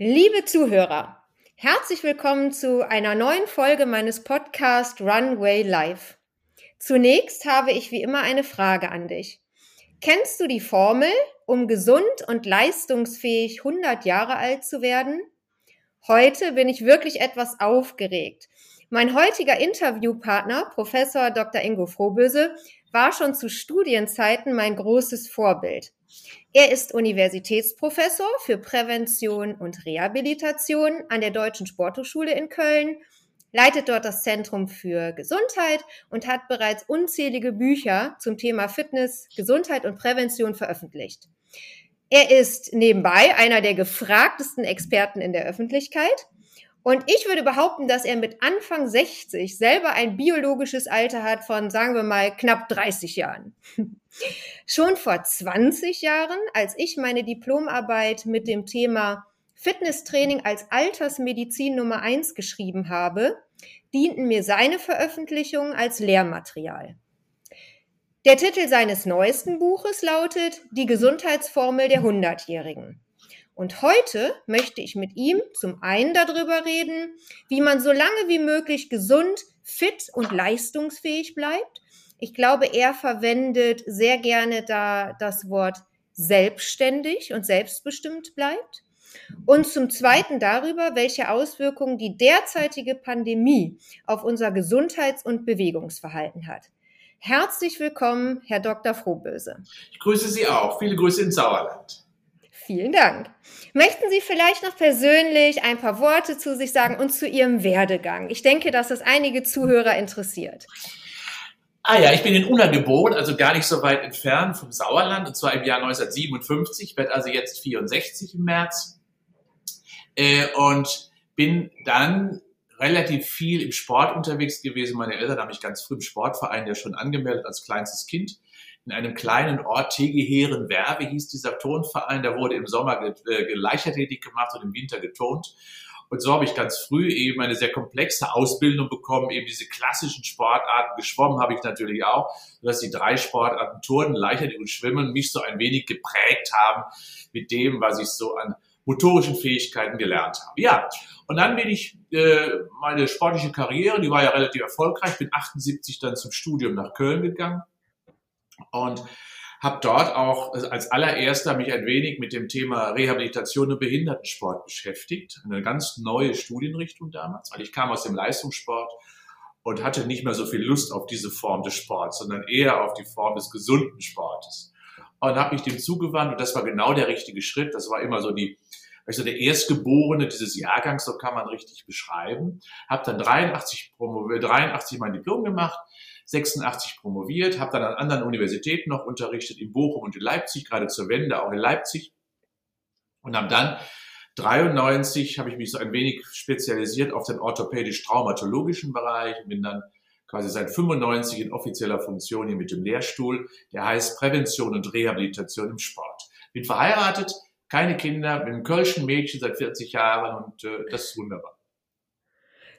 Liebe Zuhörer, herzlich willkommen zu einer neuen Folge meines Podcasts Runway Live. Zunächst habe ich wie immer eine Frage an dich. Kennst du die Formel, um gesund und leistungsfähig 100 Jahre alt zu werden? Heute bin ich wirklich etwas aufgeregt. Mein heutiger Interviewpartner, Professor Dr. Ingo Frohböse, war schon zu Studienzeiten mein großes Vorbild. Er ist Universitätsprofessor für Prävention und Rehabilitation an der Deutschen Sporthochschule in Köln, leitet dort das Zentrum für Gesundheit und hat bereits unzählige Bücher zum Thema Fitness, Gesundheit und Prävention veröffentlicht. Er ist nebenbei einer der gefragtesten Experten in der Öffentlichkeit und ich würde behaupten, dass er mit Anfang 60 selber ein biologisches Alter hat von, sagen wir mal, knapp 30 Jahren. Schon vor 20 Jahren, als ich meine Diplomarbeit mit dem Thema Fitnesstraining als Altersmedizin Nummer 1 geschrieben habe, dienten mir seine Veröffentlichungen als Lehrmaterial. Der Titel seines neuesten Buches lautet Die Gesundheitsformel der Hundertjährigen. Und heute möchte ich mit ihm zum einen darüber reden, wie man so lange wie möglich gesund, fit und leistungsfähig bleibt. Ich glaube, er verwendet sehr gerne da das Wort selbstständig und selbstbestimmt bleibt. Und zum Zweiten darüber, welche Auswirkungen die derzeitige Pandemie auf unser Gesundheits- und Bewegungsverhalten hat. Herzlich willkommen, Herr Dr. Frohböse. Ich grüße Sie auch. Viele Grüße ins Sauerland. Vielen Dank. Möchten Sie vielleicht noch persönlich ein paar Worte zu sich sagen und zu Ihrem Werdegang? Ich denke, dass das einige Zuhörer interessiert. Ah ja, ich bin in Unna geboren, also gar nicht so weit entfernt vom Sauerland, und zwar im Jahr 1957, werde also jetzt 64 im März. Äh, und bin dann relativ viel im Sport unterwegs gewesen. Meine Eltern haben mich ganz früh im Sportverein ja schon angemeldet als kleinstes Kind in einem kleinen Ort, Tegeheeren-Werbe hieß dieser Turnverein, da wurde im Sommer ge äh, gemacht und im Winter getont. Und so habe ich ganz früh eben eine sehr komplexe Ausbildung bekommen, eben diese klassischen Sportarten. Geschwommen habe ich natürlich auch, dass die drei Sportarten Turnen, Leichtathletik und Schwimmen mich so ein wenig geprägt haben mit dem, was ich so an motorischen Fähigkeiten gelernt habe. Ja, und dann bin ich, äh, meine sportliche Karriere, die war ja relativ erfolgreich, bin 78 dann zum Studium nach Köln gegangen und habe dort auch als allererster mich ein wenig mit dem Thema Rehabilitation und Behindertensport beschäftigt. Eine ganz neue Studienrichtung damals, weil ich kam aus dem Leistungssport und hatte nicht mehr so viel Lust auf diese Form des Sports, sondern eher auf die Form des gesunden Sportes. Und habe mich dem zugewandt und das war genau der richtige Schritt. Das war immer so die, also der Erstgeborene dieses Jahrgangs, so kann man richtig beschreiben. Habe dann 83, 83 mein Diplom gemacht 86 promoviert, habe dann an anderen Universitäten noch unterrichtet, in Bochum und in Leipzig, gerade zur Wende auch in Leipzig. Und habe dann 93 habe ich mich so ein wenig spezialisiert auf den orthopädisch-traumatologischen Bereich und bin dann quasi seit 95 in offizieller Funktion hier mit dem Lehrstuhl, der heißt Prävention und Rehabilitation im Sport. Bin verheiratet, keine Kinder, bin ein Kölschen Mädchen seit 40 Jahren und äh, das ist wunderbar.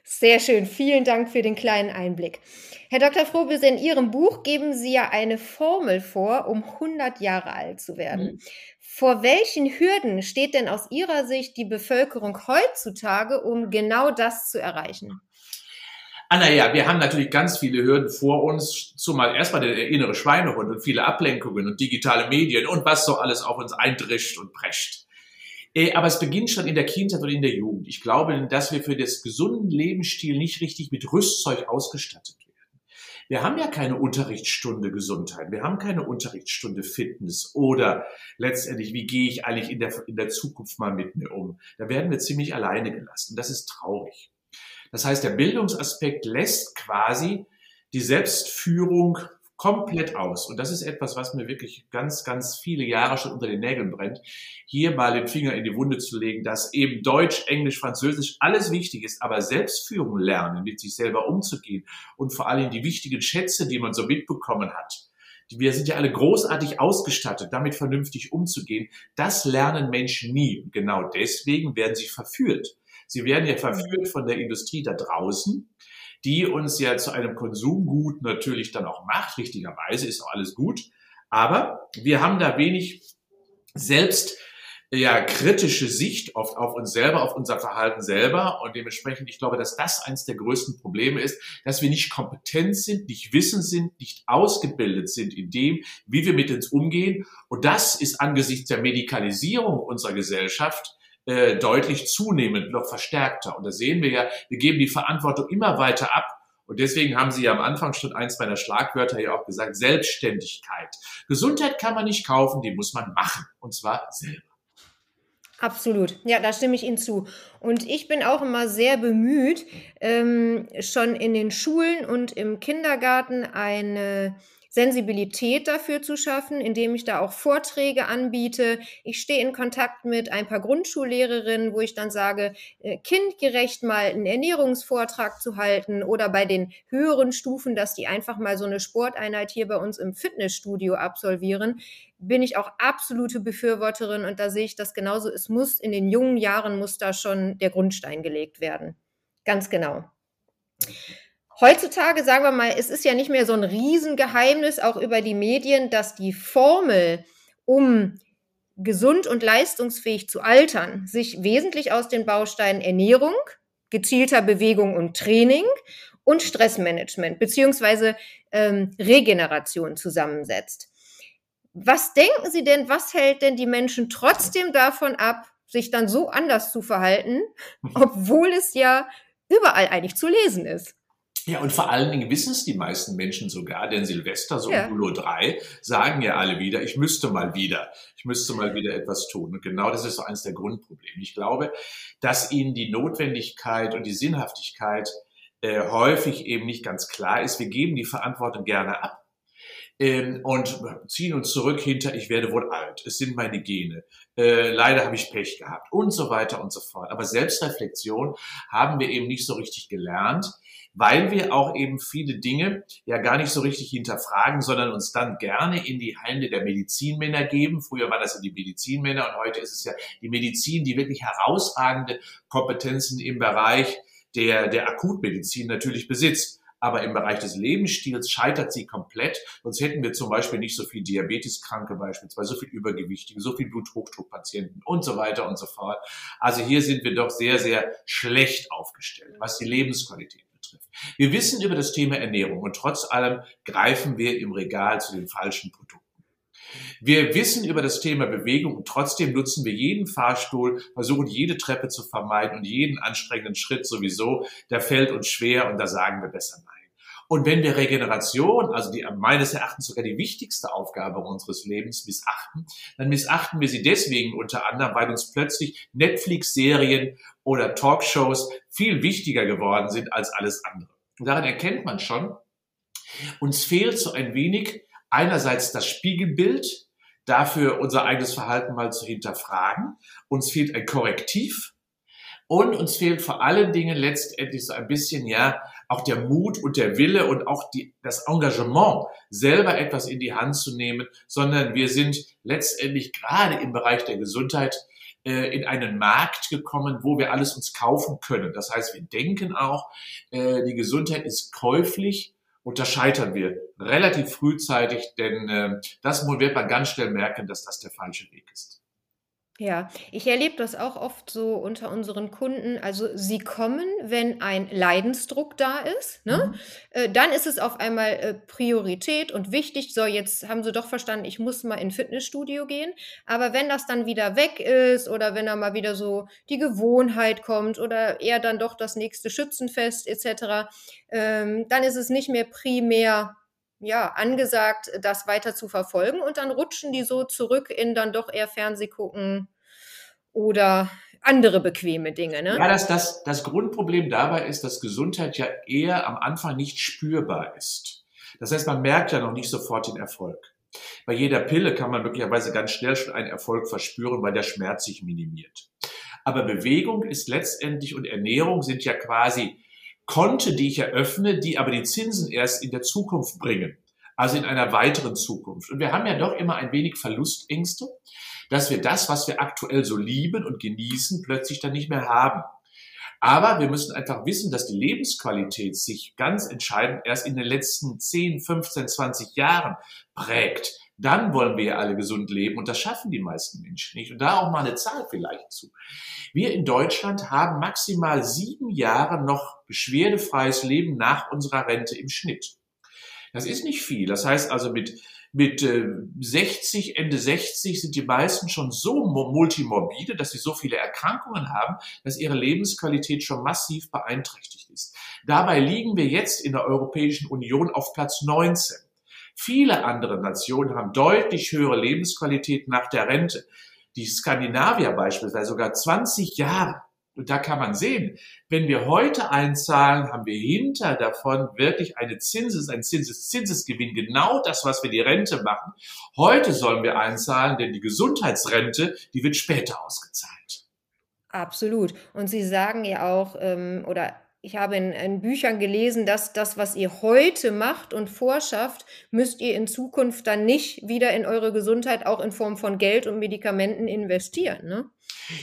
Sehr schön. Vielen Dank für den kleinen Einblick. Herr Dr. Frohbüse, in Ihrem Buch geben Sie ja eine Formel vor, um 100 Jahre alt zu werden. Mhm. Vor welchen Hürden steht denn aus Ihrer Sicht die Bevölkerung heutzutage, um genau das zu erreichen? Ah, naja, wir haben natürlich ganz viele Hürden vor uns, zumal erstmal der innere Schweinehund und viele Ablenkungen und digitale Medien und was so alles auf uns eindrischt und prescht. Äh, aber es beginnt schon in der Kindheit und in der Jugend. Ich glaube, dass wir für das gesunden Lebensstil nicht richtig mit Rüstzeug ausgestattet werden. Wir haben ja keine Unterrichtsstunde Gesundheit, wir haben keine Unterrichtsstunde Fitness oder letztendlich, wie gehe ich eigentlich in der, in der Zukunft mal mit mir um? Da werden wir ziemlich alleine gelassen. Das ist traurig. Das heißt, der Bildungsaspekt lässt quasi die Selbstführung komplett aus. Und das ist etwas, was mir wirklich ganz, ganz viele Jahre schon unter den Nägeln brennt, hier mal den Finger in die Wunde zu legen, dass eben Deutsch, Englisch, Französisch alles wichtig ist, aber Selbstführung lernen, mit sich selber umzugehen und vor allem die wichtigen Schätze, die man so mitbekommen hat. Wir sind ja alle großartig ausgestattet, damit vernünftig umzugehen. Das lernen Menschen nie. Und genau deswegen werden sie verführt. Sie werden ja verführt von der Industrie da draußen, die uns ja zu einem Konsumgut natürlich dann auch macht. Richtigerweise ist auch alles gut. Aber wir haben da wenig selbst ja, kritische Sicht oft auf uns selber, auf unser Verhalten selber. Und dementsprechend, ich glaube, dass das eines der größten Probleme ist, dass wir nicht kompetent sind, nicht wissend sind, nicht ausgebildet sind in dem, wie wir mit uns umgehen. Und das ist angesichts der Medikalisierung unserer Gesellschaft äh, deutlich zunehmend noch verstärkter. Und da sehen wir ja, wir geben die Verantwortung immer weiter ab und deswegen haben Sie ja am Anfang schon eins meiner Schlagwörter ja auch gesagt, Selbstständigkeit. Gesundheit kann man nicht kaufen, die muss man machen. Und zwar selber. Absolut, ja, da stimme ich Ihnen zu. Und ich bin auch immer sehr bemüht, ähm, schon in den Schulen und im Kindergarten eine Sensibilität dafür zu schaffen, indem ich da auch Vorträge anbiete. Ich stehe in Kontakt mit ein paar Grundschullehrerinnen, wo ich dann sage, äh, kindgerecht mal einen Ernährungsvortrag zu halten oder bei den höheren Stufen, dass die einfach mal so eine Sporteinheit hier bei uns im Fitnessstudio absolvieren bin ich auch absolute Befürworterin und da sehe ich das genauso. Es muss in den jungen Jahren muss da schon der Grundstein gelegt werden. Ganz genau heutzutage, sagen wir mal, es ist ja nicht mehr so ein Riesengeheimnis, auch über die Medien, dass die Formel, um gesund und leistungsfähig zu altern, sich wesentlich aus den Bausteinen Ernährung, gezielter Bewegung und Training und Stressmanagement beziehungsweise ähm, Regeneration zusammensetzt. Was denken Sie denn, was hält denn die Menschen trotzdem davon ab, sich dann so anders zu verhalten, obwohl es ja überall eigentlich zu lesen ist? Ja, und vor allen Dingen wissen es die meisten Menschen sogar, denn Silvester, so ja. Ulo 3, sagen ja alle wieder, ich müsste mal wieder, ich müsste mal wieder etwas tun. Und genau das ist so eines der Grundprobleme. Ich glaube, dass ihnen die Notwendigkeit und die Sinnhaftigkeit äh, häufig eben nicht ganz klar ist. Wir geben die Verantwortung gerne ab ähm, und ziehen uns zurück hinter, ich werde wohl alt, es sind meine Gene, äh, leider habe ich Pech gehabt und so weiter und so fort. Aber Selbstreflexion haben wir eben nicht so richtig gelernt weil wir auch eben viele Dinge ja gar nicht so richtig hinterfragen, sondern uns dann gerne in die Hände der Medizinmänner geben. Früher waren das ja die Medizinmänner und heute ist es ja die Medizin, die wirklich herausragende Kompetenzen im Bereich der, der Akutmedizin natürlich besitzt. Aber im Bereich des Lebensstils scheitert sie komplett. Sonst hätten wir zum Beispiel nicht so viel Diabeteskranke beispielsweise, so viel Übergewichtige, so viel Bluthochdruckpatienten und so weiter und so fort. Also hier sind wir doch sehr, sehr schlecht aufgestellt, was die Lebensqualität betrifft. Wir wissen über das Thema Ernährung und trotz allem greifen wir im Regal zu den falschen Produkten. Wir wissen über das Thema Bewegung und trotzdem nutzen wir jeden Fahrstuhl, versuchen jede Treppe zu vermeiden und jeden anstrengenden Schritt sowieso. Der fällt uns schwer und da sagen wir besser nein. Und wenn wir Regeneration, also die meines Erachtens sogar die wichtigste Aufgabe unseres Lebens missachten, dann missachten wir sie deswegen unter anderem, weil uns plötzlich Netflix-Serien oder Talkshows viel wichtiger geworden sind als alles andere. Und daran erkennt man schon, uns fehlt so ein wenig einerseits das Spiegelbild, dafür unser eigenes Verhalten mal zu hinterfragen. Uns fehlt ein Korrektiv und uns fehlt vor allen Dingen letztendlich so ein bisschen, ja, auch der Mut und der Wille und auch die, das Engagement, selber etwas in die Hand zu nehmen, sondern wir sind letztendlich gerade im Bereich der Gesundheit äh, in einen Markt gekommen, wo wir alles uns kaufen können. Das heißt, wir denken auch, äh, die Gesundheit ist käuflich und da scheitern wir relativ frühzeitig, denn äh, das wird man ganz schnell merken, dass das der falsche Weg ist. Ja, ich erlebe das auch oft so unter unseren Kunden. Also sie kommen, wenn ein Leidensdruck da ist, ne? Mhm. Äh, dann ist es auf einmal äh, Priorität und wichtig. So, jetzt haben sie doch verstanden, ich muss mal in Fitnessstudio gehen. Aber wenn das dann wieder weg ist oder wenn da mal wieder so die Gewohnheit kommt oder eher dann doch das nächste Schützenfest etc., ähm, dann ist es nicht mehr primär ja, angesagt, das weiter zu verfolgen und dann rutschen die so zurück in dann doch eher Fernseh gucken oder andere bequeme Dinge. Ne? Ja, das, das, das Grundproblem dabei ist, dass Gesundheit ja eher am Anfang nicht spürbar ist. Das heißt, man merkt ja noch nicht sofort den Erfolg. Bei jeder Pille kann man möglicherweise ganz schnell schon einen Erfolg verspüren, weil der Schmerz sich minimiert. Aber Bewegung ist letztendlich und Ernährung sind ja quasi Konten, die ich eröffne, die aber die Zinsen erst in der Zukunft bringen, also in einer weiteren Zukunft. Und wir haben ja doch immer ein wenig Verlustängste, dass wir das, was wir aktuell so lieben und genießen, plötzlich dann nicht mehr haben. Aber wir müssen einfach wissen, dass die Lebensqualität sich ganz entscheidend erst in den letzten 10, 15, 20 Jahren prägt. Dann wollen wir ja alle gesund leben und das schaffen die meisten Menschen nicht. Und da auch mal eine Zahl vielleicht zu. Wir in Deutschland haben maximal sieben Jahre noch beschwerdefreies Leben nach unserer Rente im Schnitt. Das ist nicht viel. Das heißt also mit mit äh, 60, Ende 60 sind die meisten schon so multimorbide, dass sie so viele Erkrankungen haben, dass ihre Lebensqualität schon massiv beeinträchtigt ist. Dabei liegen wir jetzt in der Europäischen Union auf Platz 19. Viele andere Nationen haben deutlich höhere Lebensqualität nach der Rente. Die Skandinavier beispielsweise sogar 20 Jahre. Und da kann man sehen, wenn wir heute einzahlen, haben wir hinter davon wirklich eine Zinses, ein Zinses, Zinsesgewinn, genau das, was wir die Rente machen. Heute sollen wir einzahlen, denn die Gesundheitsrente, die wird später ausgezahlt. Absolut. Und Sie sagen ja auch, ähm, oder ich habe in, in, Büchern gelesen, dass das, was ihr heute macht und vorschafft, müsst ihr in Zukunft dann nicht wieder in eure Gesundheit auch in Form von Geld und Medikamenten investieren. Ne?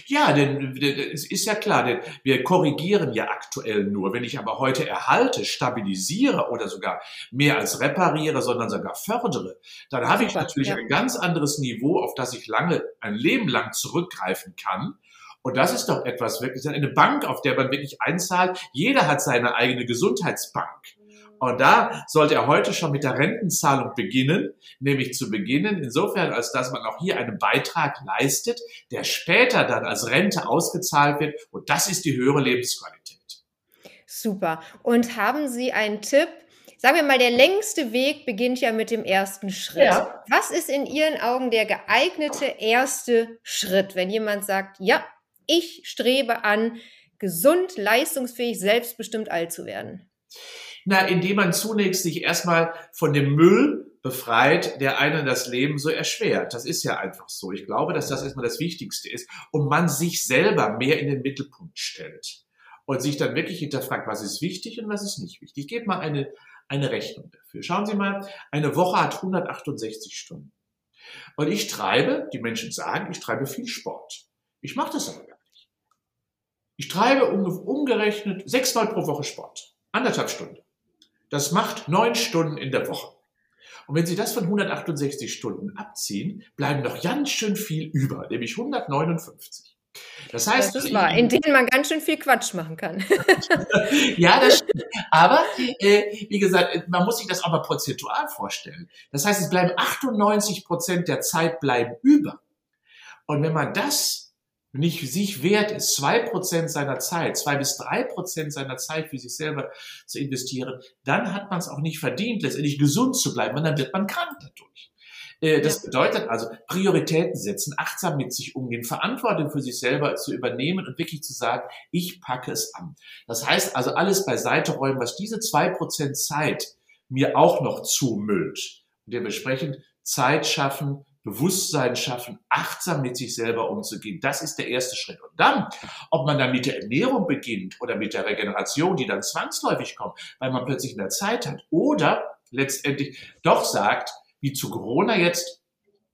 Ja, denn es ist ja klar, denn wir korrigieren ja aktuell nur. Wenn ich aber heute erhalte, stabilisiere oder sogar mehr als repariere, sondern sogar fördere, dann habe ich natürlich ja. ein ganz anderes Niveau, auf das ich lange, ein Leben lang zurückgreifen kann. Und das ist doch etwas wirklich, eine Bank, auf der man wirklich einzahlt. Jeder hat seine eigene Gesundheitsbank. Und da sollte er heute schon mit der Rentenzahlung beginnen, nämlich zu beginnen, insofern, als dass man auch hier einen Beitrag leistet, der später dann als Rente ausgezahlt wird. Und das ist die höhere Lebensqualität. Super. Und haben Sie einen Tipp? Sagen wir mal, der längste Weg beginnt ja mit dem ersten Schritt. Ja. Was ist in Ihren Augen der geeignete erste Schritt, wenn jemand sagt, ja, ich strebe an, gesund, leistungsfähig, selbstbestimmt alt zu werden? Na, indem man zunächst sich erstmal von dem Müll befreit, der einen das Leben so erschwert. Das ist ja einfach so. Ich glaube, dass das erstmal das Wichtigste ist und man sich selber mehr in den Mittelpunkt stellt und sich dann wirklich hinterfragt, was ist wichtig und was ist nicht wichtig. Ich gebe mal eine, eine Rechnung dafür. Schauen Sie mal, eine Woche hat 168 Stunden. Und ich treibe, die Menschen sagen, ich treibe viel Sport. Ich mache das aber gar nicht. Ich treibe umgerechnet sechsmal pro Woche Sport. Anderthalb Stunden. Das macht neun Stunden in der Woche. Und wenn Sie das von 168 Stunden abziehen, bleiben noch ganz schön viel über, nämlich 159. Das heißt, das ist wahr, in denen man ganz schön viel Quatsch machen kann. ja, das stimmt. Aber äh, wie gesagt, man muss sich das aber prozentual vorstellen. Das heißt, es bleiben 98 Prozent der Zeit bleiben über. Und wenn man das nicht sich wert ist, zwei Prozent seiner Zeit, zwei bis drei Prozent seiner Zeit für sich selber zu investieren, dann hat man es auch nicht verdient, letztendlich gesund zu bleiben, und dann wird man krank dadurch. Äh, das bedeutet also, Prioritäten setzen, achtsam mit sich umgehen, Verantwortung für sich selber zu übernehmen und wirklich zu sagen, ich packe es an. Das heißt also, alles beiseite räumen, was diese zwei Prozent Zeit mir auch noch zumüllt. Und dementsprechend Zeit schaffen, Bewusstsein schaffen, achtsam mit sich selber umzugehen. Das ist der erste Schritt. Und dann, ob man dann mit der Ernährung beginnt oder mit der Regeneration, die dann zwangsläufig kommt, weil man plötzlich mehr Zeit hat, oder letztendlich doch sagt, wie zu Corona jetzt,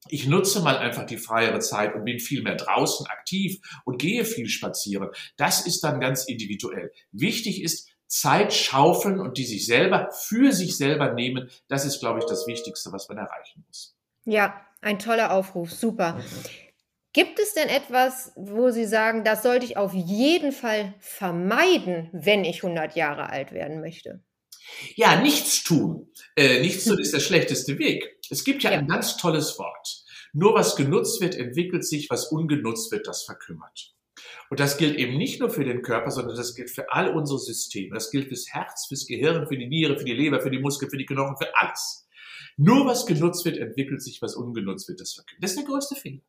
ich nutze mal einfach die freiere Zeit und bin viel mehr draußen aktiv und gehe viel spazieren. Das ist dann ganz individuell. Wichtig ist, Zeit schaufeln und die sich selber für sich selber nehmen. Das ist, glaube ich, das Wichtigste, was man erreichen muss. Ja, ein toller Aufruf, super. Gibt es denn etwas, wo Sie sagen, das sollte ich auf jeden Fall vermeiden, wenn ich 100 Jahre alt werden möchte? Ja, nichts tun. Äh, nichts tun ist der schlechteste Weg. Es gibt ja, ja, ein ganz tolles Wort. Nur was genutzt wird, entwickelt sich, was ungenutzt wird, das verkümmert. Und das gilt eben nicht nur für den Körper, sondern das gilt für all unsere Systeme. Das gilt fürs Herz, fürs Gehirn, für die Niere, für die Leber, für die Muskeln, für die Knochen, für alles. Nur was genutzt wird, entwickelt sich, was ungenutzt wird, das verkündet. Das ist der größte Fehler.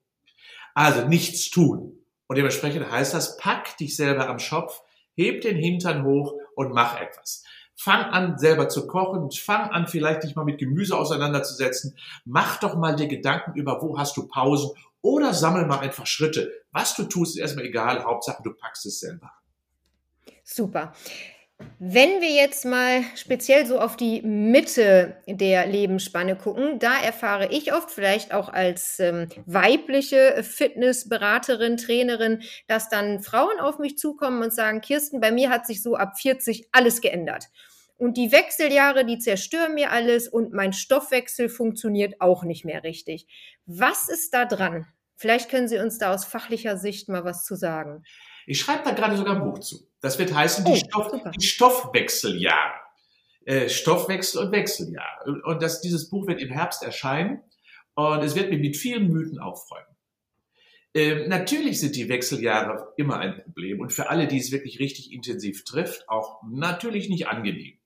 Also nichts tun. Und dementsprechend heißt das, pack dich selber am Schopf, heb den Hintern hoch und mach etwas. Fang an, selber zu kochen, fang an, vielleicht dich mal mit Gemüse auseinanderzusetzen. Mach doch mal dir Gedanken über, wo hast du Pausen oder sammel mal einfach Schritte. Was du tust, ist erstmal egal. Hauptsache, du packst es selber. Super. Wenn wir jetzt mal speziell so auf die Mitte der Lebensspanne gucken, da erfahre ich oft, vielleicht auch als ähm, weibliche Fitnessberaterin, Trainerin, dass dann Frauen auf mich zukommen und sagen, Kirsten, bei mir hat sich so ab 40 alles geändert. und die Wechseljahre, die zerstören mir alles und mein Stoffwechsel funktioniert auch nicht mehr richtig. Was ist da dran? Vielleicht können Sie uns da aus fachlicher Sicht mal was zu sagen. Ich schreibe da gerade sogar ein Buch zu. Das wird heißen, die, oh, Stoff, die Stoffwechseljahre. Äh, Stoffwechsel und Wechseljahre. Und das, dieses Buch wird im Herbst erscheinen und es wird mir mit vielen Mythen aufräumen. Ähm, natürlich sind die Wechseljahre immer ein Problem und für alle, die es wirklich richtig intensiv trifft, auch natürlich nicht angenehm.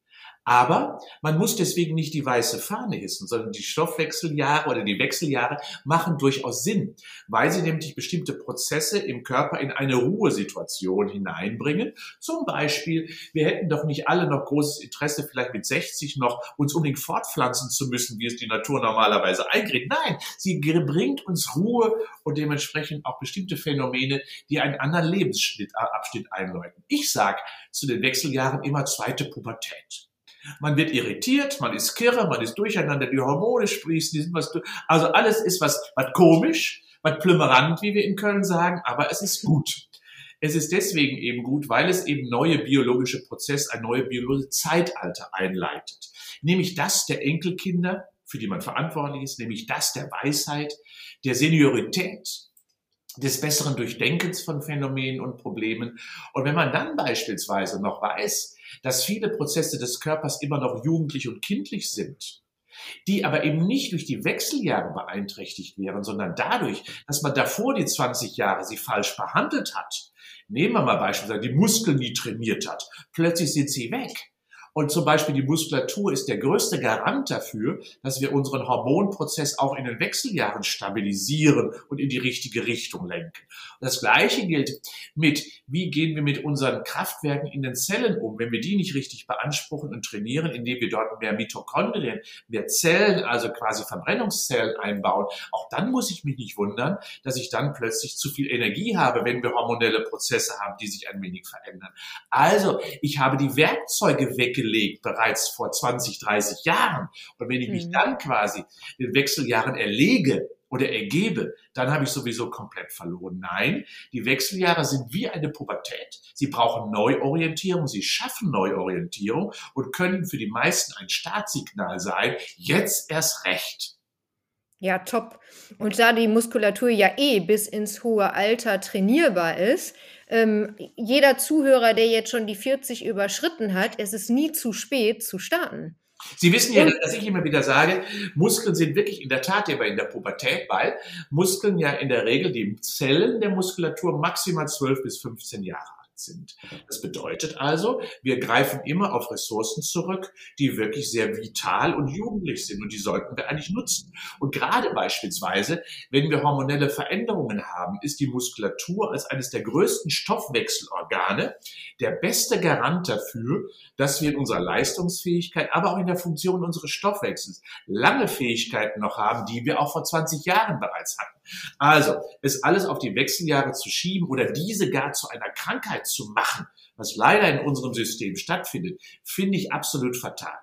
Aber man muss deswegen nicht die weiße Fahne hissen, sondern die Stoffwechseljahre oder die Wechseljahre machen durchaus Sinn, weil sie nämlich bestimmte Prozesse im Körper in eine Ruhesituation hineinbringen. Zum Beispiel, wir hätten doch nicht alle noch großes Interesse, vielleicht mit 60 noch uns unbedingt fortpflanzen zu müssen, wie es die Natur normalerweise eingreht. Nein, sie bringt uns Ruhe und dementsprechend auch bestimmte Phänomene, die einen anderen Lebensabschnitt einläuten. Ich sage zu den Wechseljahren immer zweite Pubertät. Man wird irritiert, man ist kirre, man ist durcheinander, die Hormone sprießen, die sind was, also alles ist was, was komisch, was plümmerant, wie wir in Köln sagen, aber es ist gut. Es ist deswegen eben gut, weil es eben neue biologische Prozesse, ein neues biologisches Zeitalter einleitet. Nämlich das der Enkelkinder, für die man verantwortlich ist, nämlich das der Weisheit, der Seniorität, des besseren Durchdenkens von Phänomenen und Problemen. Und wenn man dann beispielsweise noch weiß, dass viele Prozesse des Körpers immer noch jugendlich und kindlich sind, die aber eben nicht durch die Wechseljahre beeinträchtigt wären, sondern dadurch, dass man davor die 20 Jahre sie falsch behandelt hat. Nehmen wir mal beispielsweise die Muskeln nie trainiert hat. Plötzlich sind sie weg. Und zum Beispiel die Muskulatur ist der größte Garant dafür, dass wir unseren Hormonprozess auch in den Wechseljahren stabilisieren und in die richtige Richtung lenken. Und das Gleiche gilt mit, wie gehen wir mit unseren Kraftwerken in den Zellen um, wenn wir die nicht richtig beanspruchen und trainieren, indem wir dort mehr Mitochondrien, mehr Zellen, also quasi Verbrennungszellen einbauen. Auch dann muss ich mich nicht wundern, dass ich dann plötzlich zu viel Energie habe, wenn wir hormonelle Prozesse haben, die sich ein wenig verändern. Also, ich habe die Werkzeuge weggelegt festgelegt, bereits vor 20, 30 Jahren. Und wenn ich mich mhm. dann quasi in Wechseljahren erlege, oder ergebe, dann habe ich sowieso komplett verloren. Nein, die Wechseljahre sind wie eine Pubertät. Sie brauchen Neuorientierung, sie schaffen Neuorientierung und können für die meisten ein Startsignal sein, jetzt erst recht. Ja, top. Und da die Muskulatur ja eh bis ins hohe Alter trainierbar ist, ähm, jeder Zuhörer, der jetzt schon die 40 überschritten hat, es ist nie zu spät zu starten. Sie wissen ja, dass ich immer wieder sage, Muskeln sind wirklich in der Tat immer in der Pubertät, weil Muskeln ja in der Regel die Zellen der Muskulatur maximal 12 bis 15 Jahre sind. Das bedeutet also, wir greifen immer auf Ressourcen zurück, die wirklich sehr vital und jugendlich sind und die sollten wir eigentlich nutzen. Und gerade beispielsweise, wenn wir hormonelle Veränderungen haben, ist die Muskulatur als eines der größten Stoffwechselorgane der beste Garant dafür, dass wir in unserer Leistungsfähigkeit, aber auch in der Funktion unseres Stoffwechsels lange Fähigkeiten noch haben, die wir auch vor 20 Jahren bereits hatten. Also, es alles auf die Wechseljahre zu schieben oder diese gar zu einer Krankheit zu machen, was leider in unserem System stattfindet, finde ich absolut fatal.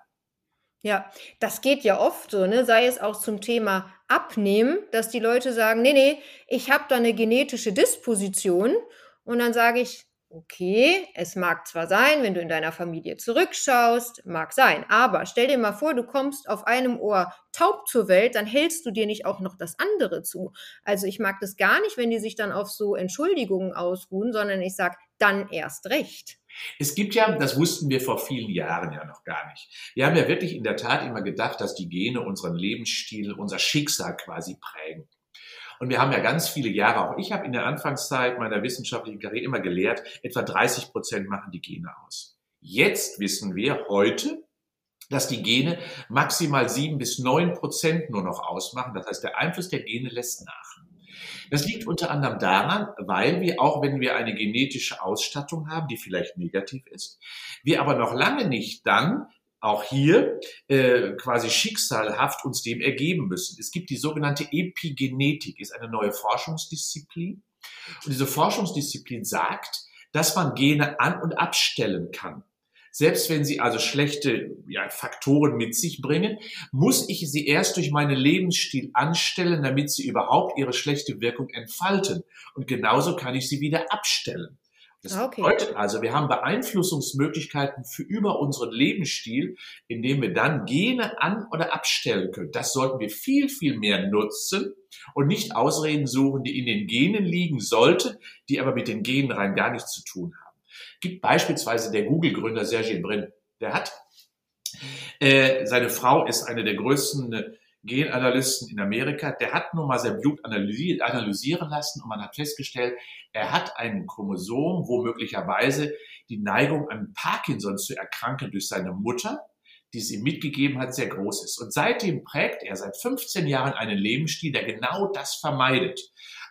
Ja, das geht ja oft so, ne? sei es auch zum Thema Abnehmen, dass die Leute sagen, nee, nee, ich habe da eine genetische Disposition und dann sage ich, Okay, es mag zwar sein, wenn du in deiner Familie zurückschaust, mag sein, aber stell dir mal vor, du kommst auf einem Ohr taub zur Welt, dann hältst du dir nicht auch noch das andere zu. Also ich mag das gar nicht, wenn die sich dann auf so Entschuldigungen ausruhen, sondern ich sage, dann erst recht. Es gibt ja, das wussten wir vor vielen Jahren ja noch gar nicht. Wir haben ja wirklich in der Tat immer gedacht, dass die Gene unseren Lebensstil, unser Schicksal quasi prägen. Und wir haben ja ganz viele Jahre, auch ich habe in der Anfangszeit meiner wissenschaftlichen Karriere immer gelehrt, etwa 30 Prozent machen die Gene aus. Jetzt wissen wir heute, dass die Gene maximal sieben bis neun Prozent nur noch ausmachen. Das heißt, der Einfluss der Gene lässt nach. Das liegt unter anderem daran, weil wir, auch wenn wir eine genetische Ausstattung haben, die vielleicht negativ ist, wir aber noch lange nicht dann auch hier äh, quasi schicksalhaft uns dem ergeben müssen. Es gibt die sogenannte Epigenetik, ist eine neue Forschungsdisziplin. Und diese Forschungsdisziplin sagt, dass man Gene an- und abstellen kann. Selbst wenn sie also schlechte ja, Faktoren mit sich bringen, muss ich sie erst durch meinen Lebensstil anstellen, damit sie überhaupt ihre schlechte Wirkung entfalten. Und genauso kann ich sie wieder abstellen. Das ah, okay. bedeutet also, wir haben Beeinflussungsmöglichkeiten für über unseren Lebensstil, indem wir dann Gene an- oder abstellen können. Das sollten wir viel, viel mehr nutzen und nicht Ausreden suchen, die in den Genen liegen sollten, die aber mit den Genen rein gar nichts zu tun haben. Gibt beispielsweise der Google-Gründer Sergey Brin. Der hat, äh, seine Frau ist eine der größten äh, Genanalysten in Amerika, der hat nun mal sein Blut analysieren lassen und man hat festgestellt, er hat ein Chromosom, wo möglicherweise die Neigung an Parkinson zu erkranken durch seine Mutter, die es ihm mitgegeben hat, sehr groß ist. Und seitdem prägt er seit 15 Jahren einen Lebensstil, der genau das vermeidet.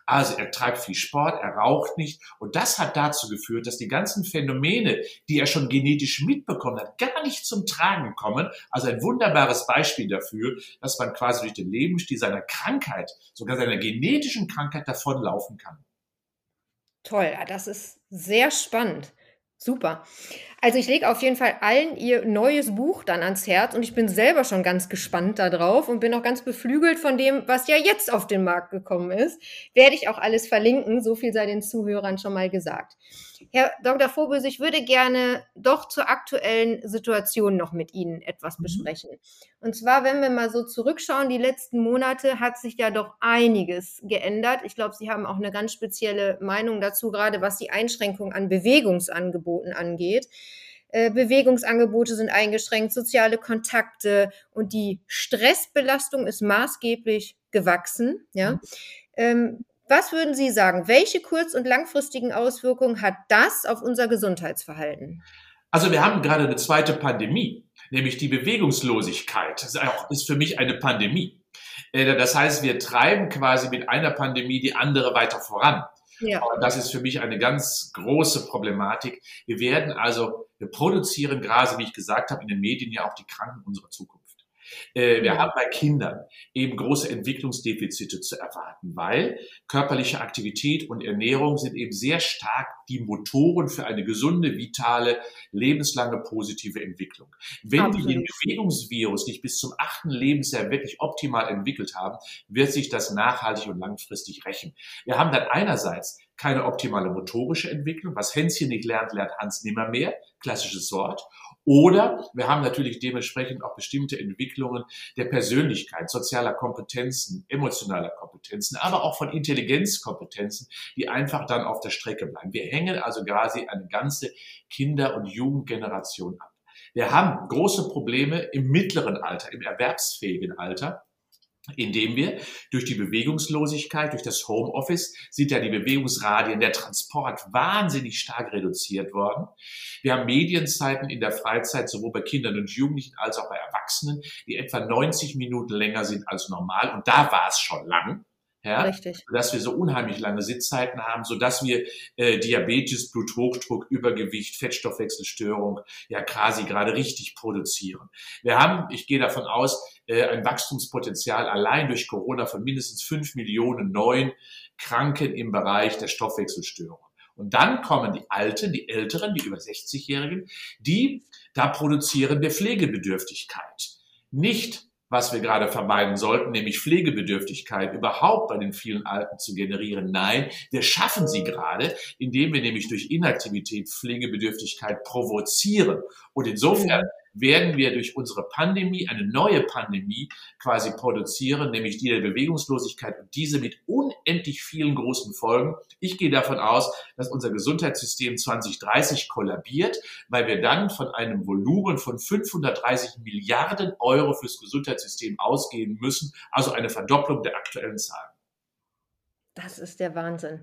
Also er treibt viel Sport, er raucht nicht. Und das hat dazu geführt, dass die ganzen Phänomene, die er schon genetisch mitbekommen hat, gar nicht zum Tragen kommen. Also ein wunderbares Beispiel dafür, dass man quasi durch den Lebensstil seiner Krankheit, sogar seiner genetischen Krankheit davonlaufen kann. Toll, das ist sehr spannend. Super. Also ich lege auf jeden Fall allen ihr neues Buch dann ans Herz und ich bin selber schon ganz gespannt darauf und bin auch ganz beflügelt von dem, was ja jetzt auf den Markt gekommen ist. Werde ich auch alles verlinken, so viel sei den Zuhörern schon mal gesagt. Herr Dr. Vogels, ich würde gerne doch zur aktuellen Situation noch mit Ihnen etwas mhm. besprechen. Und zwar, wenn wir mal so zurückschauen, die letzten Monate hat sich ja doch einiges geändert. Ich glaube, Sie haben auch eine ganz spezielle Meinung dazu, gerade was die Einschränkung an Bewegungsangeboten angeht. Äh, Bewegungsangebote sind eingeschränkt, soziale Kontakte und die Stressbelastung ist maßgeblich gewachsen. Ja. Mhm. Ähm, was würden Sie sagen? Welche kurz- und langfristigen Auswirkungen hat das auf unser Gesundheitsverhalten? Also wir haben gerade eine zweite Pandemie, nämlich die Bewegungslosigkeit. Das ist, für mich eine Pandemie. Äh, das heißt, wir treiben quasi mit einer Pandemie die andere weiter voran. Ja. Das ist für mich eine ganz große Problematik. Wir werden also, wir produzieren gerade, wie ich gesagt habe, in den Medien ja auch die Kranken unserer Zukunft. Äh, wir haben bei Kindern eben große Entwicklungsdefizite zu erwarten, weil körperliche Aktivität und Ernährung sind eben sehr stark die Motoren für eine gesunde, vitale, lebenslange positive Entwicklung. Wenn Absolut. wir den Bewegungsvirus nicht bis zum achten Lebensjahr wirklich optimal entwickelt haben, wird sich das nachhaltig und langfristig rächen. Wir haben dann einerseits keine optimale motorische Entwicklung. Was Hänschen nicht lernt, lernt Hans nimmer mehr. Klassisches Wort. Oder wir haben natürlich dementsprechend auch bestimmte Entwicklungen der Persönlichkeit, sozialer Kompetenzen, emotionaler Kompetenzen, aber auch von Intelligenzkompetenzen, die einfach dann auf der Strecke bleiben. Wir hängen also quasi eine ganze Kinder- und Jugendgeneration ab. Wir haben große Probleme im mittleren Alter, im erwerbsfähigen Alter indem wir durch die Bewegungslosigkeit, durch das Homeoffice sind ja die Bewegungsradien, der Transport wahnsinnig stark reduziert worden. Wir haben Medienzeiten in der Freizeit, sowohl bei Kindern und Jugendlichen als auch bei Erwachsenen, die etwa 90 Minuten länger sind als normal. Und da war es schon lang. Ja, Richtig. Dass wir so unheimlich lange Sitzzeiten haben, so dass wir äh, Diabetes, Bluthochdruck, Übergewicht, Fettstoffwechselstörung ja quasi gerade richtig produzieren. Wir haben, ich gehe davon aus, äh, ein Wachstumspotenzial allein durch Corona von mindestens fünf Millionen neuen Kranken im Bereich der Stoffwechselstörung. Und dann kommen die Alten, die Älteren, die über 60-Jährigen, die, da produzieren wir Pflegebedürftigkeit. Nicht was wir gerade vermeiden sollten, nämlich Pflegebedürftigkeit überhaupt bei den vielen Alten zu generieren. Nein, wir schaffen sie gerade, indem wir nämlich durch Inaktivität Pflegebedürftigkeit provozieren. Und insofern werden wir durch unsere Pandemie eine neue Pandemie quasi produzieren, nämlich die der Bewegungslosigkeit und diese mit unendlich vielen großen Folgen. Ich gehe davon aus, dass unser Gesundheitssystem 2030 kollabiert, weil wir dann von einem Volumen von 530 Milliarden Euro fürs Gesundheitssystem ausgehen müssen, also eine Verdopplung der aktuellen Zahlen. Das ist der Wahnsinn.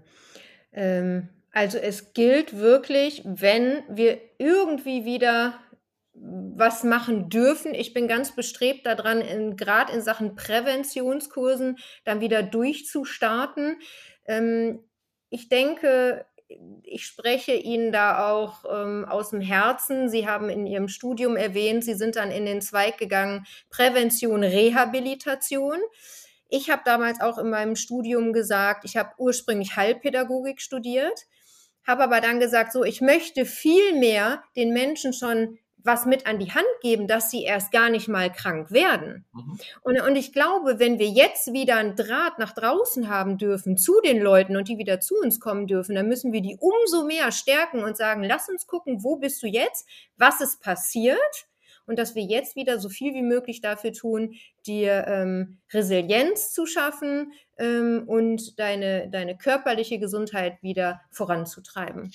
Ähm, also es gilt wirklich, wenn wir irgendwie wieder was machen dürfen. Ich bin ganz bestrebt daran, gerade in Sachen Präventionskursen dann wieder durchzustarten. Ähm, ich denke, ich spreche Ihnen da auch ähm, aus dem Herzen. Sie haben in Ihrem Studium erwähnt, Sie sind dann in den Zweig gegangen, Prävention, Rehabilitation. Ich habe damals auch in meinem Studium gesagt, ich habe ursprünglich Heilpädagogik studiert, habe aber dann gesagt, so, ich möchte viel mehr den Menschen schon was mit an die Hand geben, dass sie erst gar nicht mal krank werden. Mhm. Und, und ich glaube, wenn wir jetzt wieder einen Draht nach draußen haben dürfen zu den Leuten und die wieder zu uns kommen dürfen, dann müssen wir die umso mehr stärken und sagen, lass uns gucken, wo bist du jetzt, was ist passiert und dass wir jetzt wieder so viel wie möglich dafür tun, dir ähm, Resilienz zu schaffen ähm, und deine, deine körperliche Gesundheit wieder voranzutreiben.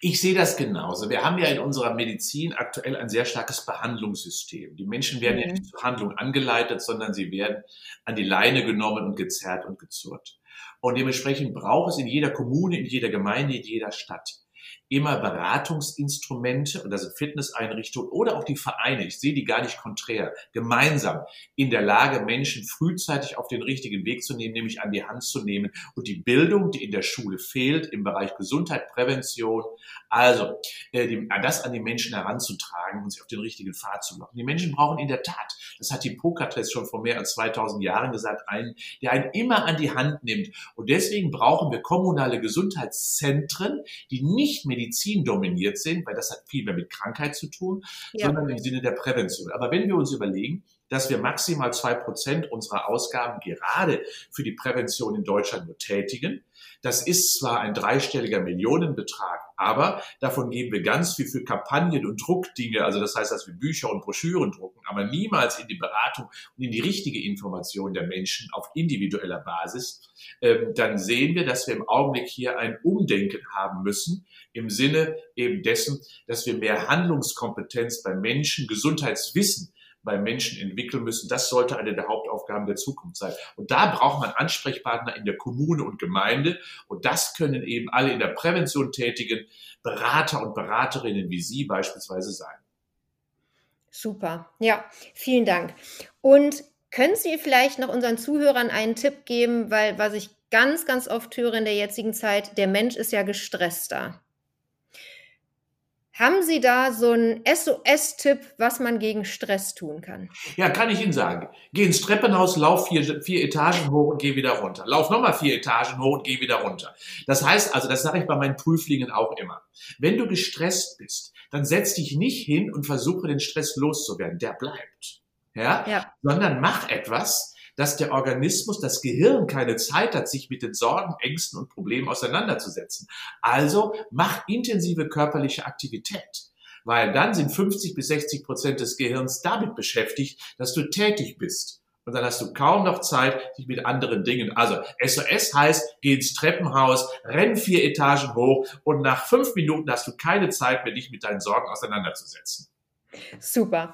Ich sehe das genauso. Wir haben ja in unserer Medizin aktuell ein sehr starkes Behandlungssystem. Die Menschen werden mhm. ja nicht zur Handlung angeleitet, sondern sie werden an die Leine genommen und gezerrt und gezurrt. Und dementsprechend braucht es in jeder Kommune, in jeder Gemeinde, in jeder Stadt immer Beratungsinstrumente, und das sind Fitnesseinrichtungen oder auch die Vereine, ich sehe die gar nicht konträr, gemeinsam in der Lage, Menschen frühzeitig auf den richtigen Weg zu nehmen, nämlich an die Hand zu nehmen und die Bildung, die in der Schule fehlt, im Bereich Gesundheit, Prävention, also äh, das an die Menschen heranzutragen und sie auf den richtigen Pfad zu locken. Die Menschen brauchen in der Tat, das hat Hippokrates schon vor mehr als 2000 Jahren gesagt, einen, der einen immer an die Hand nimmt. Und deswegen brauchen wir kommunale Gesundheitszentren, die nicht mehr Medizin dominiert sind, weil das hat viel mehr mit Krankheit zu tun, ja. sondern im Sinne der Prävention. Aber wenn wir uns überlegen, dass wir maximal zwei Prozent unserer Ausgaben gerade für die Prävention in Deutschland nur tätigen. Das ist zwar ein dreistelliger Millionenbetrag, aber davon geben wir ganz viel für Kampagnen und Druckdinge, also das heißt, dass wir Bücher und Broschüren drucken, aber niemals in die Beratung und in die richtige Information der Menschen auf individueller Basis. Ähm, dann sehen wir, dass wir im Augenblick hier ein Umdenken haben müssen im Sinne eben dessen, dass wir mehr Handlungskompetenz bei Menschen, Gesundheitswissen bei Menschen entwickeln müssen. Das sollte eine der Hauptaufgaben der Zukunft sein. Und da braucht man Ansprechpartner in der Kommune und Gemeinde. Und das können eben alle in der Prävention tätigen Berater und Beraterinnen wie Sie beispielsweise sein. Super. Ja, vielen Dank. Und können Sie vielleicht noch unseren Zuhörern einen Tipp geben, weil was ich ganz, ganz oft höre in der jetzigen Zeit, der Mensch ist ja gestresster. Haben Sie da so einen SOS-Tipp, was man gegen Stress tun kann? Ja, kann ich Ihnen sagen. Geh ins Treppenhaus, lauf vier, vier Etagen hoch und geh wieder runter. Lauf nochmal vier Etagen hoch und geh wieder runter. Das heißt also, das sage ich bei meinen Prüflingen auch immer. Wenn du gestresst bist, dann setz dich nicht hin und versuche den Stress loszuwerden. Der bleibt. Ja? ja. Sondern mach etwas, dass der Organismus, das Gehirn keine Zeit hat, sich mit den Sorgen, Ängsten und Problemen auseinanderzusetzen. Also mach intensive körperliche Aktivität weil dann sind 50 bis 60 Prozent des Gehirns damit beschäftigt, dass du tätig bist. Und dann hast du kaum noch Zeit, dich mit anderen Dingen. Also SOS heißt, geh ins Treppenhaus, renn vier Etagen hoch und nach fünf Minuten hast du keine Zeit mehr, dich mit deinen Sorgen auseinanderzusetzen. Super.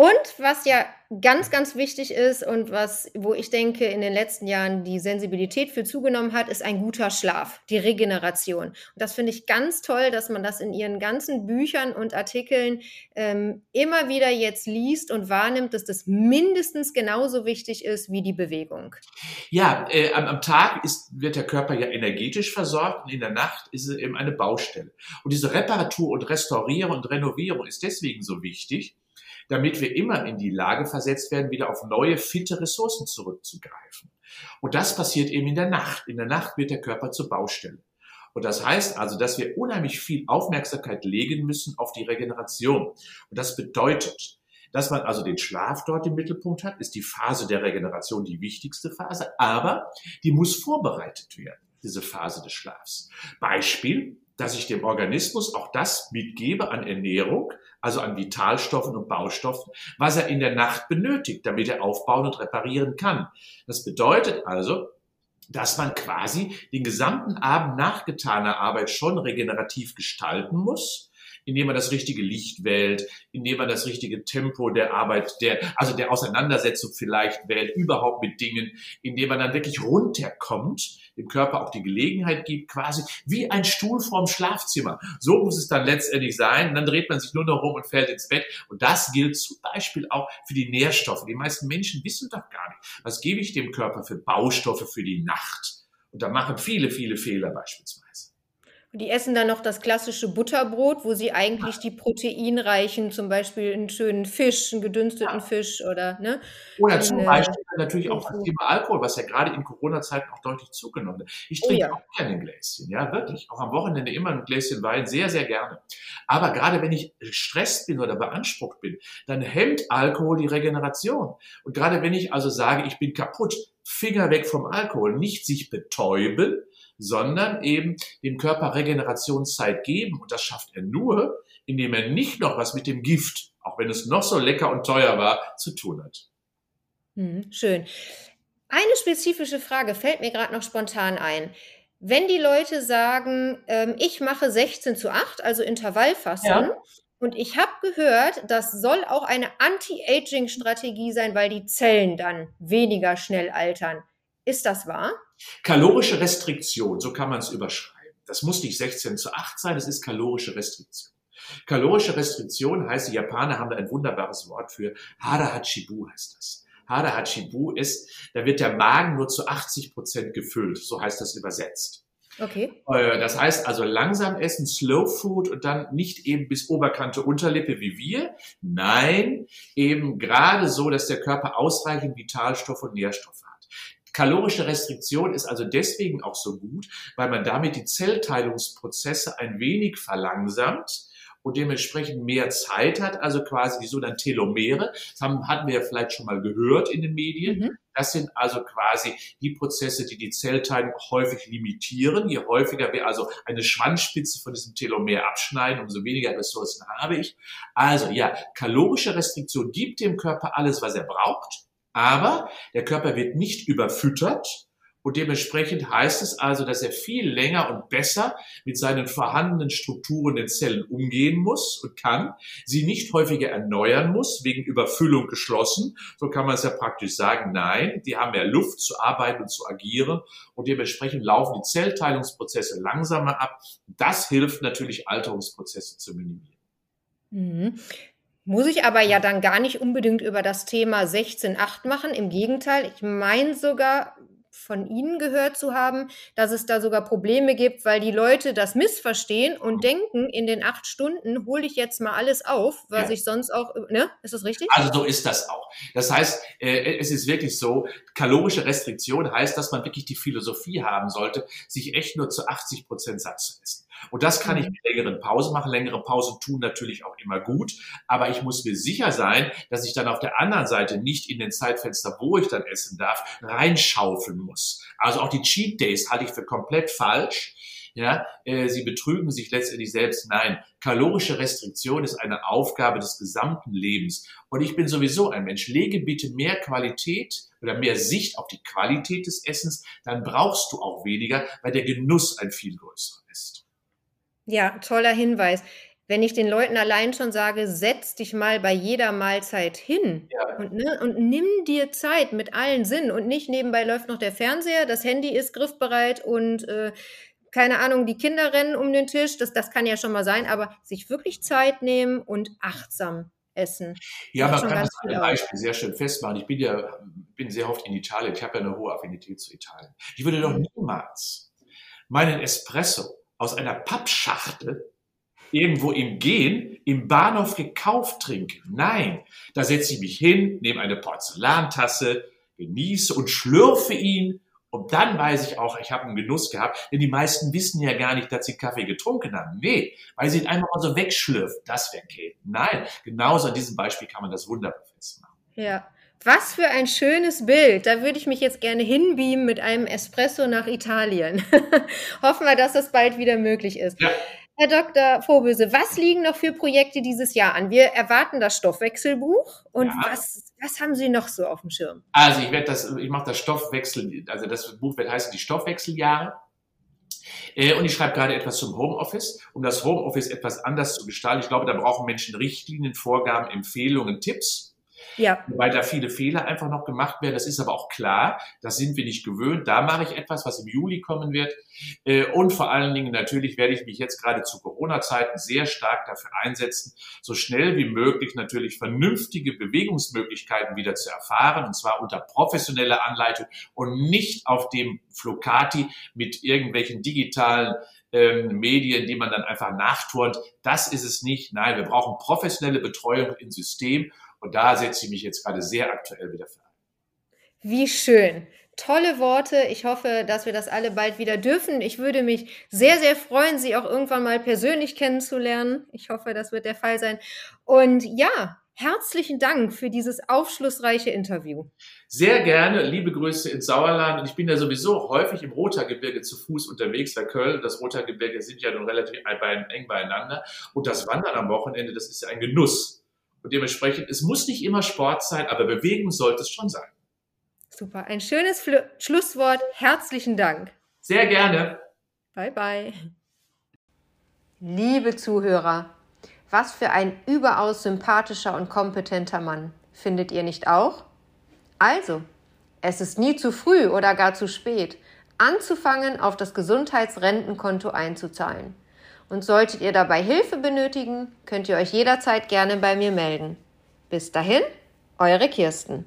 Und was ja ganz, ganz wichtig ist und was, wo ich denke, in den letzten Jahren die Sensibilität für zugenommen hat, ist ein guter Schlaf, die Regeneration. Und das finde ich ganz toll, dass man das in ihren ganzen Büchern und Artikeln ähm, immer wieder jetzt liest und wahrnimmt, dass das mindestens genauso wichtig ist wie die Bewegung. Ja, äh, am, am, Tag ist, wird der Körper ja energetisch versorgt und in der Nacht ist es eben eine Baustelle. Und diese Reparatur und Restaurierung und Renovierung ist deswegen so wichtig, damit wir immer in die Lage versetzt werden, wieder auf neue, fitte Ressourcen zurückzugreifen. Und das passiert eben in der Nacht. In der Nacht wird der Körper zur Baustelle. Und das heißt also, dass wir unheimlich viel Aufmerksamkeit legen müssen auf die Regeneration. Und das bedeutet, dass man also den Schlaf dort im Mittelpunkt hat, ist die Phase der Regeneration die wichtigste Phase, aber die muss vorbereitet werden, diese Phase des Schlafs. Beispiel, dass ich dem Organismus auch das mitgebe an Ernährung, also an Vitalstoffen und Baustoffen, was er in der Nacht benötigt, damit er aufbauen und reparieren kann. Das bedeutet also, dass man quasi den gesamten Abend nachgetaner Arbeit schon regenerativ gestalten muss, indem man das richtige Licht wählt, indem man das richtige Tempo der Arbeit, der, also der Auseinandersetzung vielleicht wählt, überhaupt mit Dingen, indem man dann wirklich runterkommt, dem Körper auch die Gelegenheit gibt, quasi wie ein Stuhl vorm Schlafzimmer. So muss es dann letztendlich sein. Und dann dreht man sich nur noch rum und fällt ins Bett. Und das gilt zum Beispiel auch für die Nährstoffe. Die meisten Menschen wissen doch gar nicht, was gebe ich dem Körper für Baustoffe für die Nacht. Und da machen viele, viele Fehler beispielsweise. Die essen dann noch das klassische Butterbrot, wo sie eigentlich die proteinreichen, zum Beispiel einen schönen Fisch, einen gedünsteten Ja. Fisch oder, ne? Oder zum Eine Beispiel natürlich auch das. Thema Alkohol, was ja gerade in Corona-Zeiten auch deutlich zugenommen hat. Ich Oh trinke ja. auch gerne ein Gläschen, ja, wirklich. Auch am Wochenende immer ein Gläschen Wein, sehr, sehr gerne. Aber gerade wenn ich gestresst bin oder beansprucht bin, dann hemmt Alkohol die Regeneration. Und gerade wenn ich also sage, ich bin kaputt, Finger weg vom Alkohol, nicht sich betäuben, sondern eben dem Körper Regenerationszeit geben. Und das schafft er nur, indem er nicht noch was mit dem Gift, auch wenn es noch so lecker und teuer war, zu tun hat. Mhm, schön. Eine spezifische Frage fällt mir gerade noch spontan ein. Wenn die Leute sagen, ähm, ich mache 16 zu 8, also Intervallfasten, Ja. und ich habe gehört, das soll auch eine Anti-Aging-Strategie sein, weil die Zellen dann weniger schnell altern. Ist das wahr? Kalorische Restriktion, so kann man es überschreiben. Das muss nicht 16 zu 8 sein, es ist kalorische Restriktion. Kalorische Restriktion heißt, die Japaner haben da ein wunderbares Wort für. Hara Hachibu heißt das. Hara Hachibu ist, da wird der Magen nur zu 80 Prozent gefüllt. So heißt das übersetzt. Okay. Äh, Das heißt also langsam essen, Slow Food und dann nicht eben bis Oberkante Unterlippe wie wir. Nein, eben gerade so, dass der Körper ausreichend Vitalstoff und Nährstoffe hat. Kalorische Restriktion ist also deswegen auch so gut, weil man damit die Zellteilungsprozesse ein wenig verlangsamt und dementsprechend mehr Zeit hat, also quasi die sogenannten Telomere. Das haben, hatten wir ja vielleicht schon mal gehört in den Medien. Mhm. Das sind also quasi die Prozesse, die die Zellteilung häufig limitieren. Je häufiger wir also eine Schwanzspitze von diesem Telomer abschneiden, umso weniger Ressourcen habe ich. Also ja, kalorische Restriktion gibt dem Körper alles, was er braucht, aber der Körper wird nicht überfüttert. Und dementsprechend heißt es also, dass er viel länger und besser mit seinen vorhandenen Strukturen in Zellen umgehen muss und kann, sie nicht häufiger erneuern muss, wegen Überfüllung geschlossen. So kann man es ja praktisch sagen, nein, die haben mehr Luft zu arbeiten und zu agieren und dementsprechend laufen die Zellteilungsprozesse langsamer ab. Das hilft natürlich, Alterungsprozesse zu minimieren. Muss ich aber ja dann gar nicht unbedingt über das Thema 16.8 machen. Im Gegenteil, ich meine sogar von Ihnen gehört zu haben, dass es da sogar Probleme gibt, weil die Leute das missverstehen und denken, in den acht Stunden hole ich jetzt mal alles auf, was Ja. ich sonst auch, ne? Ist das richtig? Also so ist das auch. Das heißt, äh, es ist wirklich so, kalorische Restriktion heißt, dass man wirklich die Philosophie haben sollte, sich echt nur zu 80 Prozent satt zu essen. Und das kann ich Mhm. mit längeren Pausen machen. Längere Pausen tun natürlich auch immer gut, aber ich muss mir sicher sein, dass ich dann auf der anderen Seite nicht in den Zeitfenster, wo ich dann essen darf, reinschaufeln muss. Also auch die Cheat Days halte ich für komplett falsch. Ja, äh, sie betrügen sich letztendlich selbst. Nein, kalorische Restriktion ist eine Aufgabe des gesamten Lebens. Und ich bin sowieso ein Mensch. Lege bitte mehr Qualität oder mehr Sicht auf die Qualität des Essens, dann brauchst du auch weniger, weil der Genuss ein viel größerer ist. Ja, toller Hinweis. Wenn ich den Leuten allein schon sage, setz dich mal bei jeder Mahlzeit hin Ja. und, ne, und nimm dir Zeit mit allen Sinnen und nicht nebenbei läuft noch der Fernseher, das Handy ist griffbereit und äh, keine Ahnung, die Kinder rennen um den Tisch, das, das kann ja schon mal sein, aber sich wirklich Zeit nehmen und achtsam essen. Ja, man kann das an einem. Beispiel sehr schön festmachen. Ich bin ja bin sehr oft in Italien. Ich habe ja eine hohe Affinität zu Italien. Ich würde doch Mhm. niemals meinen Espresso aus einer Pappschachtel irgendwo im Gehen im Bahnhof gekauft trinken. Nein, da setze ich mich hin, nehme eine Porzellantasse, genieße und schlürfe ihn. Und dann weiß ich auch, ich habe einen Genuss gehabt, denn die meisten wissen ja gar nicht, dass sie Kaffee getrunken haben. Nee, weil sie ihn einfach mal so wegschlürfen. Das wäre Käse. Nein, genauso an diesem Beispiel kann man das wunderbar festmachen. Ja. Was für ein schönes Bild. Da würde ich mich jetzt gerne hinbeamen mit einem Espresso nach Italien. Hoffen wir, dass das bald wieder möglich ist. Ja. Herr Dr. Vorböse, was liegen noch für Projekte dieses Jahr an? Wir erwarten das Stoffwechselbuch und Ja. was, was haben Sie noch so auf dem Schirm? Also ich werde das, ich mache das Stoffwechsel, also das Buch wird heißen die Stoffwechseljahre. Äh, Und ich schreibe gerade etwas zum Homeoffice, um das Homeoffice etwas anders zu gestalten. Ich glaube, da brauchen Menschen Richtlinien, Vorgaben, Empfehlungen, Tipps. Ja. Weil da viele Fehler einfach noch gemacht werden. Das ist aber auch klar. Das sind wir nicht gewöhnt. Da mache ich etwas, was im Juli kommen wird. Äh, und vor allen Dingen natürlich werde ich mich jetzt gerade zu Corona-Zeiten sehr stark dafür einsetzen, so schnell wie möglich natürlich vernünftige Bewegungsmöglichkeiten wieder zu erfahren. Und zwar unter professioneller Anleitung und nicht auf dem Flocati mit irgendwelchen digitalen ähm, Medien, die man dann einfach nachturnt. Das ist es nicht. Nein, wir brauchen professionelle Betreuung im System und da setze ich mich jetzt gerade sehr aktuell wieder für ein. Wie schön. Tolle Worte. Ich hoffe, dass wir das alle bald wieder dürfen. Ich würde mich sehr, sehr freuen, Sie auch irgendwann mal persönlich kennenzulernen. Ich hoffe, das wird der Fall sein. Und ja, Herzlichen Dank für dieses aufschlussreiche Interview. Sehr gerne. Liebe Grüße ins Sauerland. Und ich bin ja sowieso häufig im Rothaargebirge zu Fuß unterwegs, weil Köln und das Rothaargebirge sind ja nun relativ eng beieinander. Und das Wandern am Wochenende, das ist ja ein Genuss. Und dementsprechend, es muss nicht immer Sport sein, aber Bewegung sollte es schon sein. Super. Ein schönes Fl Schlusswort. Herzlichen Dank. Sehr gerne. Bye, bye. Liebe Zuhörer, was für ein überaus sympathischer und kompetenter Mann. Findet ihr nicht auch? Also, es ist nie zu früh oder gar zu spät, anzufangen, auf das Gesundheitsrentenkonto einzuzahlen. Und solltet ihr dabei Hilfe benötigen, könnt ihr euch jederzeit gerne bei mir melden. Bis dahin, eure Kirsten.